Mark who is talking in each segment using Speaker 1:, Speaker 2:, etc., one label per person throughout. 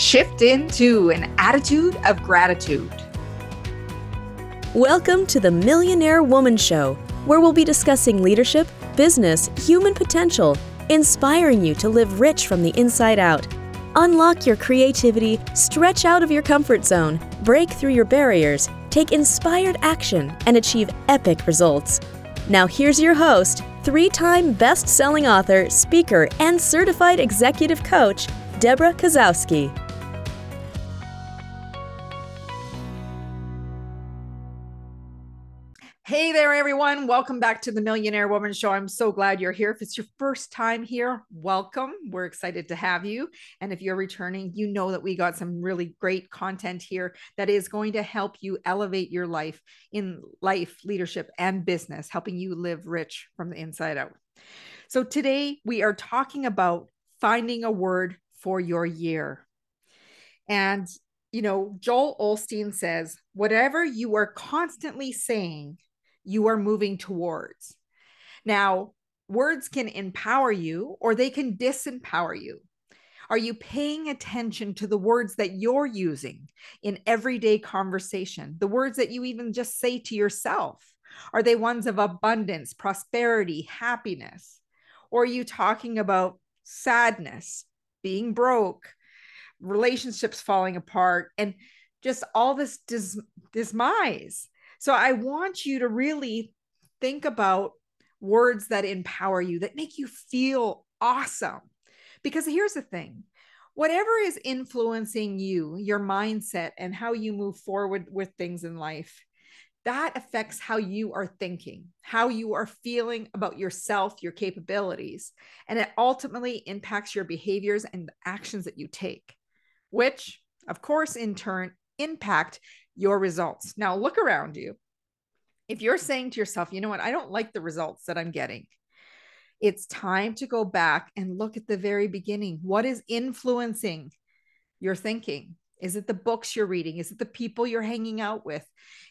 Speaker 1: shift into an attitude of gratitude.
Speaker 2: Welcome to the Millionaire Woman Show, where we'll be discussing leadership, business, human potential, inspiring you to live rich from the inside out. Unlock your creativity, stretch out of your comfort zone, break through your barriers, take inspired action, and achieve epic results. Now, here's your host, three time best selling author, speaker, and certified executive coach, Debra Kasowski.
Speaker 1: Hey there, everyone. Welcome back to the Millionaire Woman Show. I'm so glad you're here. If it's your first time here, welcome. We're excited to have you. And if you're returning, you know that we got some really great content here that is going to help you elevate your life in life, leadership, and business, helping you live rich from the inside out. So today we are talking about finding a word for your year. And, you know, Joel Osteen says, whatever you are constantly saying, you are moving towards. Now, words can empower you or they can disempower you. Are you paying attention to the words that you're using in everyday conversation? The words that you even just say to yourself? Are they ones of abundance, prosperity, happiness? Or are you talking about sadness, being broke, relationships falling apart, and just all this dis- dismise? So I want you to really think about words that empower you, that make you feel awesome. Because here's the thing whatever is influencing you, your mindset, and how you move forward with things in life, that affects how you are thinking, how you are feeling about yourself, your capabilities, and it ultimately impacts your behaviors and the actions that you take, which, of course, in turn, impact your results. Now, look around you. If you're saying to yourself, you know what, I don't like the results that I'm getting, it's time to go back and look at the very beginning. What is influencing your thinking? Is it the books you're reading? Is it the people you're hanging out with?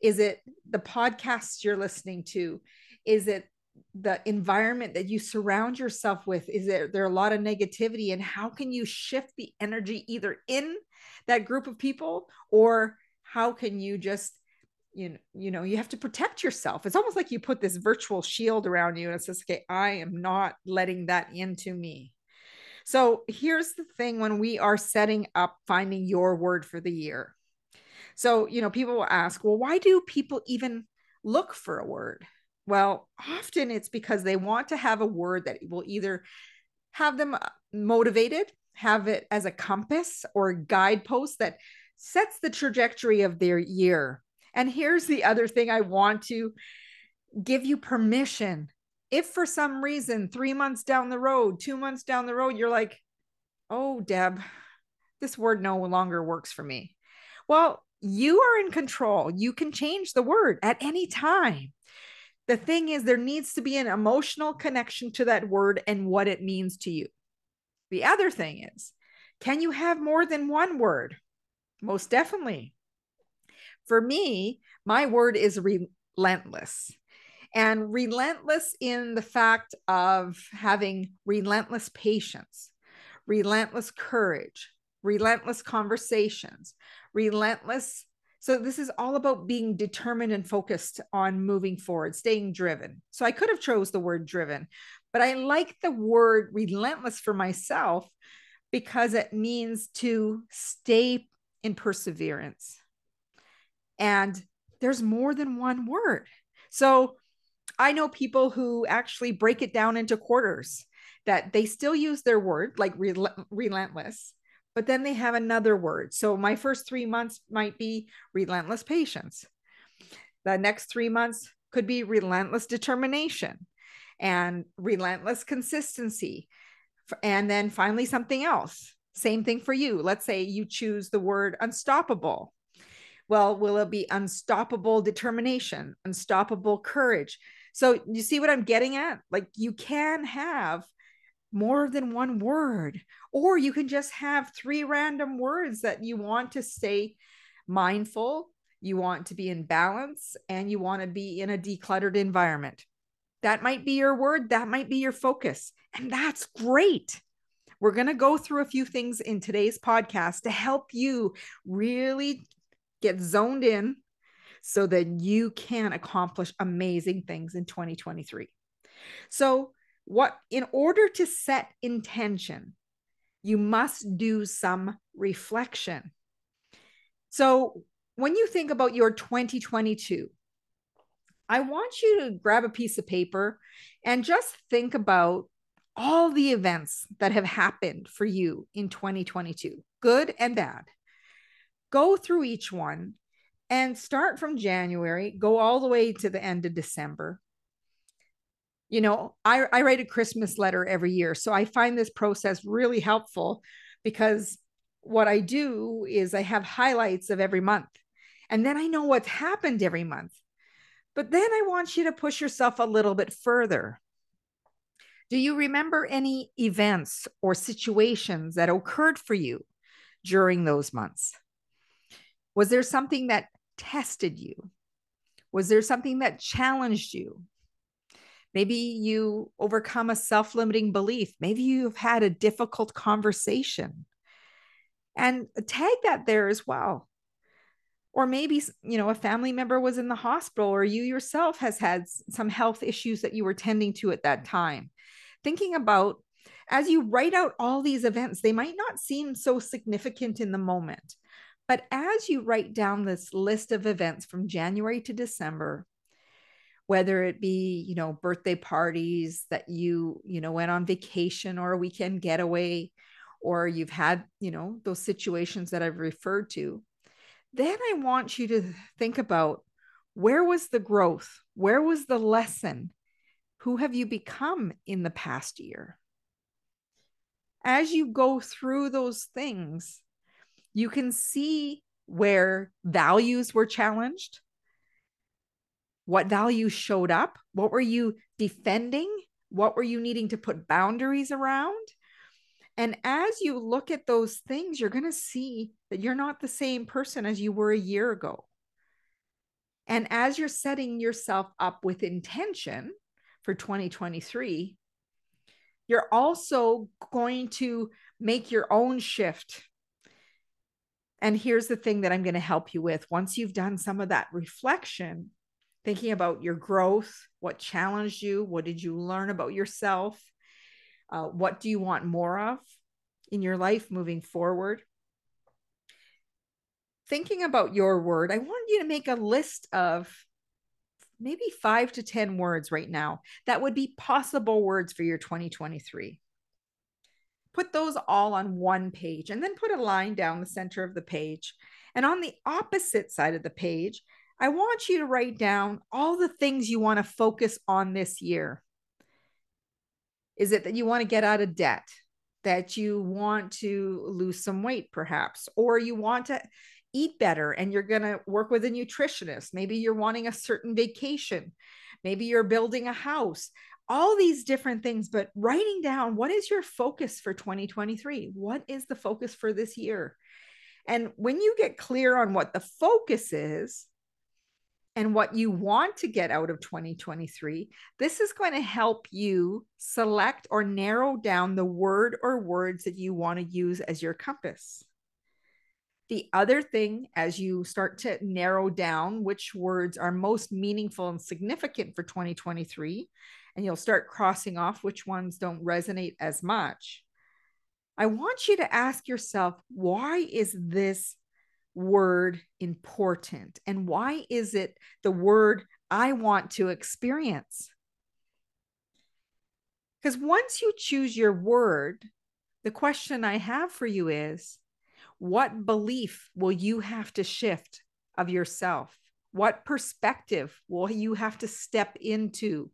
Speaker 1: Is it the podcasts you're listening to? Is it the environment that you surround yourself with? Is there, there a lot of negativity? And how can you shift the energy either in that group of people or how can you just you know, you know, you have to protect yourself. It's almost like you put this virtual shield around you and it says, okay, I am not letting that into me. So here's the thing when we are setting up finding your word for the year. So, you know, people will ask, well, why do people even look for a word? Well, often it's because they want to have a word that will either have them uh, motivated, have it as a compass or a guidepost that sets the trajectory of their year. And here's the other thing I want to give you permission. If for some reason, three months down the road, two months down the road, you're like, oh, Deb, this word no longer works for me. Well, you are in control. You can change the word at any time. The thing is, there needs to be an emotional connection to that word and what it means to you. The other thing is, can you have more than one word? Most definitely. For me, my word is relentless. And relentless in the fact of having relentless patience, relentless courage, relentless conversations, relentless. So, this is all about being determined and focused on moving forward, staying driven. So, I could have chose the word driven, but I like the word relentless for myself because it means to stay in perseverance. And there's more than one word. So I know people who actually break it down into quarters that they still use their word like rel- relentless, but then they have another word. So my first three months might be relentless patience. The next three months could be relentless determination and relentless consistency. And then finally, something else. Same thing for you. Let's say you choose the word unstoppable. Well, will it be unstoppable determination, unstoppable courage? So, you see what I'm getting at? Like, you can have more than one word, or you can just have three random words that you want to stay mindful, you want to be in balance, and you want to be in a decluttered environment. That might be your word, that might be your focus, and that's great We're going to go through a few things in today's podcast to help you really get zoned in so that you can accomplish amazing things in 2023. So, what in order to set intention, you must do some reflection. So, when you think about your 2022, I want you to grab a piece of paper and just think about all the events that have happened for you in 2022, good and bad. Go through each one and start from January, go all the way to the end of December. You know, I, I write a Christmas letter every year. So I find this process really helpful because what I do is I have highlights of every month. And then I know what's happened every month. But then I want you to push yourself a little bit further. Do you remember any events or situations that occurred for you during those months? Was there something that tested you? Was there something that challenged you? Maybe you overcome a self limiting belief. Maybe you've had a difficult conversation. And tag that there as well or maybe you know a family member was in the hospital or you yourself has had some health issues that you were tending to at that time. Thinking about as you write out all these events they might not seem so significant in the moment but as you write down this list of events from January to December whether it be you know birthday parties that you you know went on vacation or a weekend getaway or you've had you know those situations that I've referred to then I want you to think about where was the growth? Where was the lesson? Who have you become in the past year? As you go through those things, you can see where values were challenged, what values showed up, what were you defending, what were you needing to put boundaries around, and as you look at those things, you're going to see that you're not the same person as you were a year ago. And as you're setting yourself up with intention for 2023, you're also going to make your own shift. And here's the thing that I'm going to help you with. Once you've done some of that reflection, thinking about your growth, what challenged you, what did you learn about yourself, uh, what do you want more of in your life moving forward? Thinking about your word, I want you to make a list of maybe five to 10 words right now that would be possible words for your 2023. Put those all on one page and then put a line down the center of the page. And on the opposite side of the page, I want you to write down all the things you want to focus on this year. Is it that you want to get out of debt? That you want to lose some weight, perhaps, or you want to eat better and you're going to work with a nutritionist? Maybe you're wanting a certain vacation. Maybe you're building a house. All these different things, but writing down what is your focus for 2023? What is the focus for this year? And when you get clear on what the focus is, and what you want to get out of 2023, this is going to help you select or narrow down the word or words that you want to use as your compass. The other thing, as you start to narrow down which words are most meaningful and significant for 2023, and you'll start crossing off which ones don't resonate as much, I want you to ask yourself why is this word important? And why is it the word I want to experience? Because once you choose your word, the question I have for you is what belief will you have to shift of yourself? What perspective will you have to step into?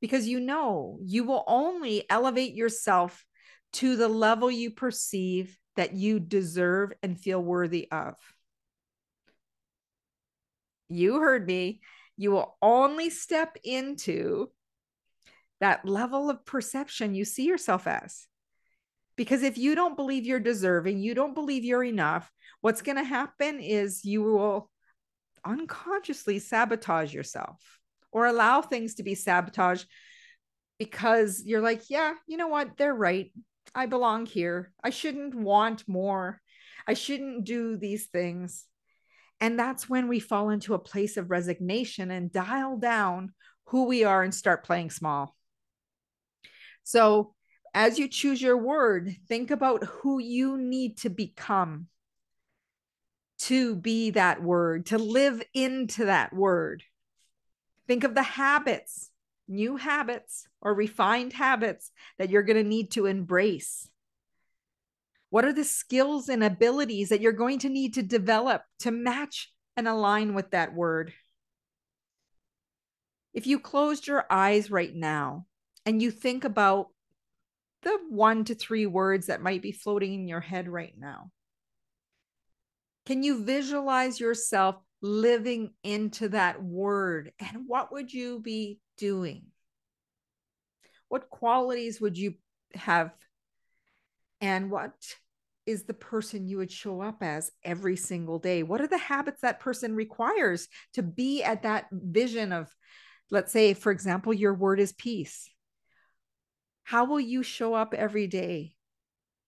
Speaker 1: Because you know you will only elevate yourself to the level you perceive that you deserve and feel worthy of. You heard me. You will only step into that level of perception you see yourself as. Because if you don't believe you're deserving, you don't believe you're enough, what's going to happen is you will unconsciously sabotage yourself or allow things to be sabotaged because you're like, yeah, you know what? They're right. I belong here. I shouldn't want more. I shouldn't do these things. And that's when we fall into a place of resignation and dial down who we are and start playing small. So, as you choose your word, think about who you need to become to be that word, to live into that word. Think of the habits, new habits or refined habits that you're going to need to embrace. What are the skills and abilities that you're going to need to develop to match and align with that word? If you closed your eyes right now and you think about the one to three words that might be floating in your head right now, can you visualize yourself living into that word? And what would you be doing? What qualities would you have? And what is the person you would show up as every single day? What are the habits that person requires to be at that vision of, let's say, for example, your word is peace? How will you show up every day?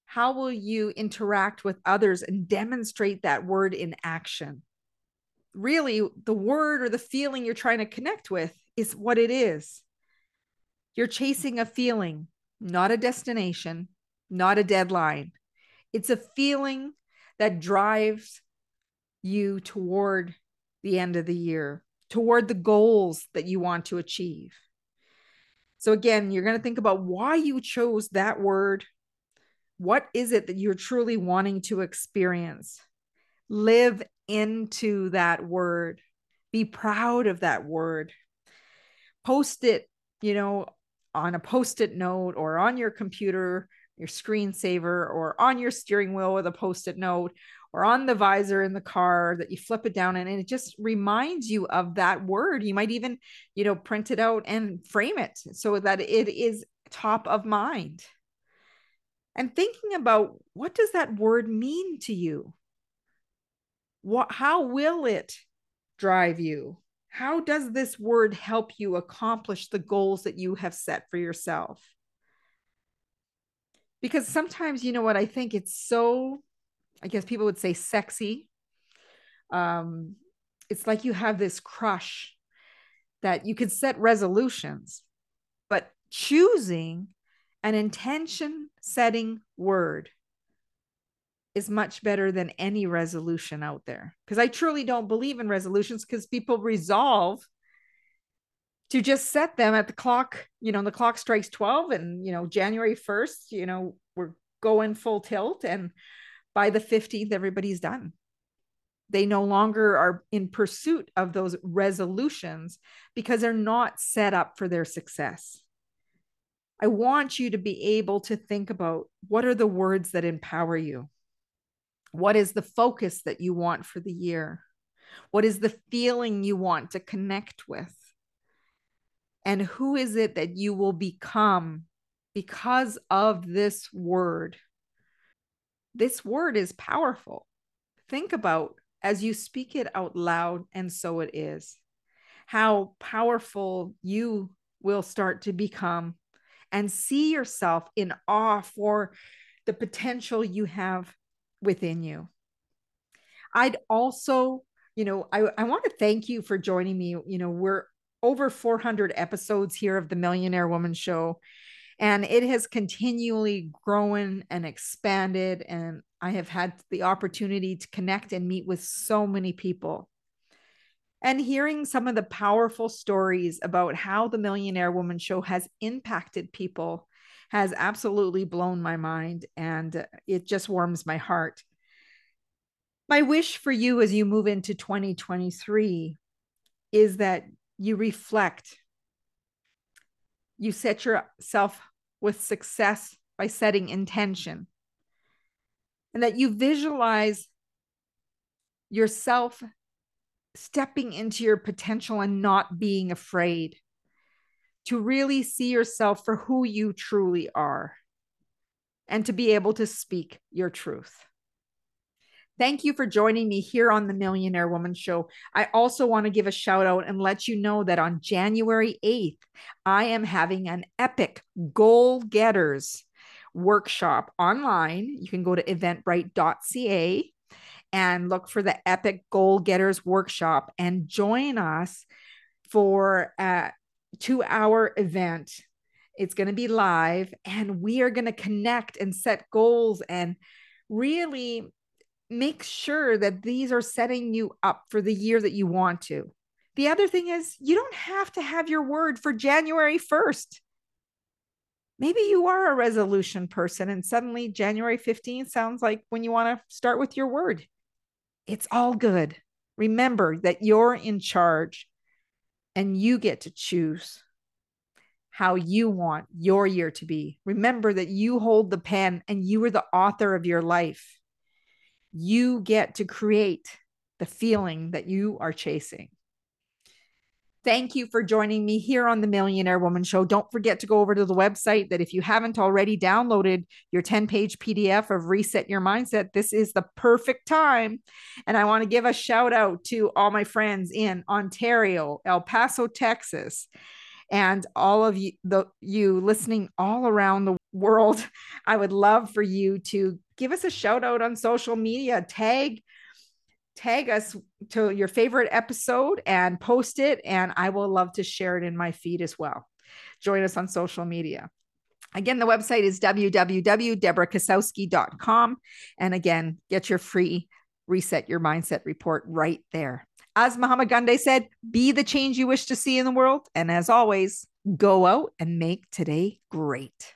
Speaker 1: How will you interact with others and demonstrate that word in action? Really, the word or the feeling you're trying to connect with is what it is. You're chasing a feeling, not a destination, not a deadline. It's a feeling that drives you toward the end of the year, toward the goals that you want to achieve. So, again, you're going to think about why you chose that word. What is it that you're truly wanting to experience? Live into that word. Be proud of that word. Post it, you know, on a post it note or on your computer, your screensaver, or on your steering wheel with a post it note or on the visor in the car that you flip it down and it just reminds you of that word. You might even, you know, print it out and frame it so that it is top of mind. And thinking about what does that word mean to you? What how will it drive you? How does this word help you accomplish the goals that you have set for yourself? Because sometimes, you know what, I think it's so, I guess people would say sexy. Um, it's like you have this crush that you could set resolutions, but choosing an intention setting word is much better than any resolution out there. Because I truly don't believe in resolutions because people resolve to just set them at the clock, you know, the clock strikes 12 and, you know, January 1st, you know, we're going full tilt. And by the 15th, everybody's done. They no longer are in pursuit of those resolutions because they're not set up for their success. I want you to be able to think about what are the words that empower you? What is the focus that you want for the year? What is the feeling you want to connect with? And who is it that you will become because of this word? This word is powerful. Think about as you speak it out loud, and so it is, how powerful you will start to become and see yourself in awe for the potential you have within you. I'd also, you know, I, I want to thank you for joining me. You know, we're over 400 episodes here of the Millionaire Woman Show, and it has continually grown and expanded. And I have had the opportunity to connect and meet with so many people. And hearing some of the powerful stories about how the Millionaire Woman Show has impacted people has absolutely blown my mind and it just warms my heart. My wish for you as you move into 2023 is that you reflect, you set yourself with success by setting intention, and that you visualize yourself stepping into your potential and not being afraid to really see yourself for who you truly are and to be able to speak your truth. Thank you for joining me here on the Millionaire Woman Show. I also want to give a shout out and let you know that on January 8th, I am having an epic goal getters workshop online. You can go to eventbrite.ca and look for the Epic Goal Getters Workshop and join us for a two hour event. It's going to be live, and we are going to connect and set goals and really make sure that these are setting you up for the year that you want to. The other thing is, you don't have to have your word for January 1st. Maybe you are a resolution person, and suddenly January 15th sounds like when you want to start with your word. It's all good. Remember that you're in charge and you get to choose how you want your year to be. Remember that you hold the pen and you are the author of your life. You get to create the feeling that you are chasing. Thank you for joining me here on the Millionaire Woman Show. Don't forget to go over to the website that if you haven't already downloaded your 10 page PDF of Reset Your Mindset, this is the perfect time. And I want to give a shout out to all my friends in Ontario, El Paso, Texas, and all of you, the, you listening all around the world. I would love for you to give us a shout out on social media, tag tag us to your favorite episode and post it, and I will love to share it in my feed as well. Join us on social media. Again, the website is www.debrakasowski.com. And again, get your free Reset Your Mindset report right there. As Mahatma Gandhi said, be the change you wish to see in the world. And as always, go out and make today great.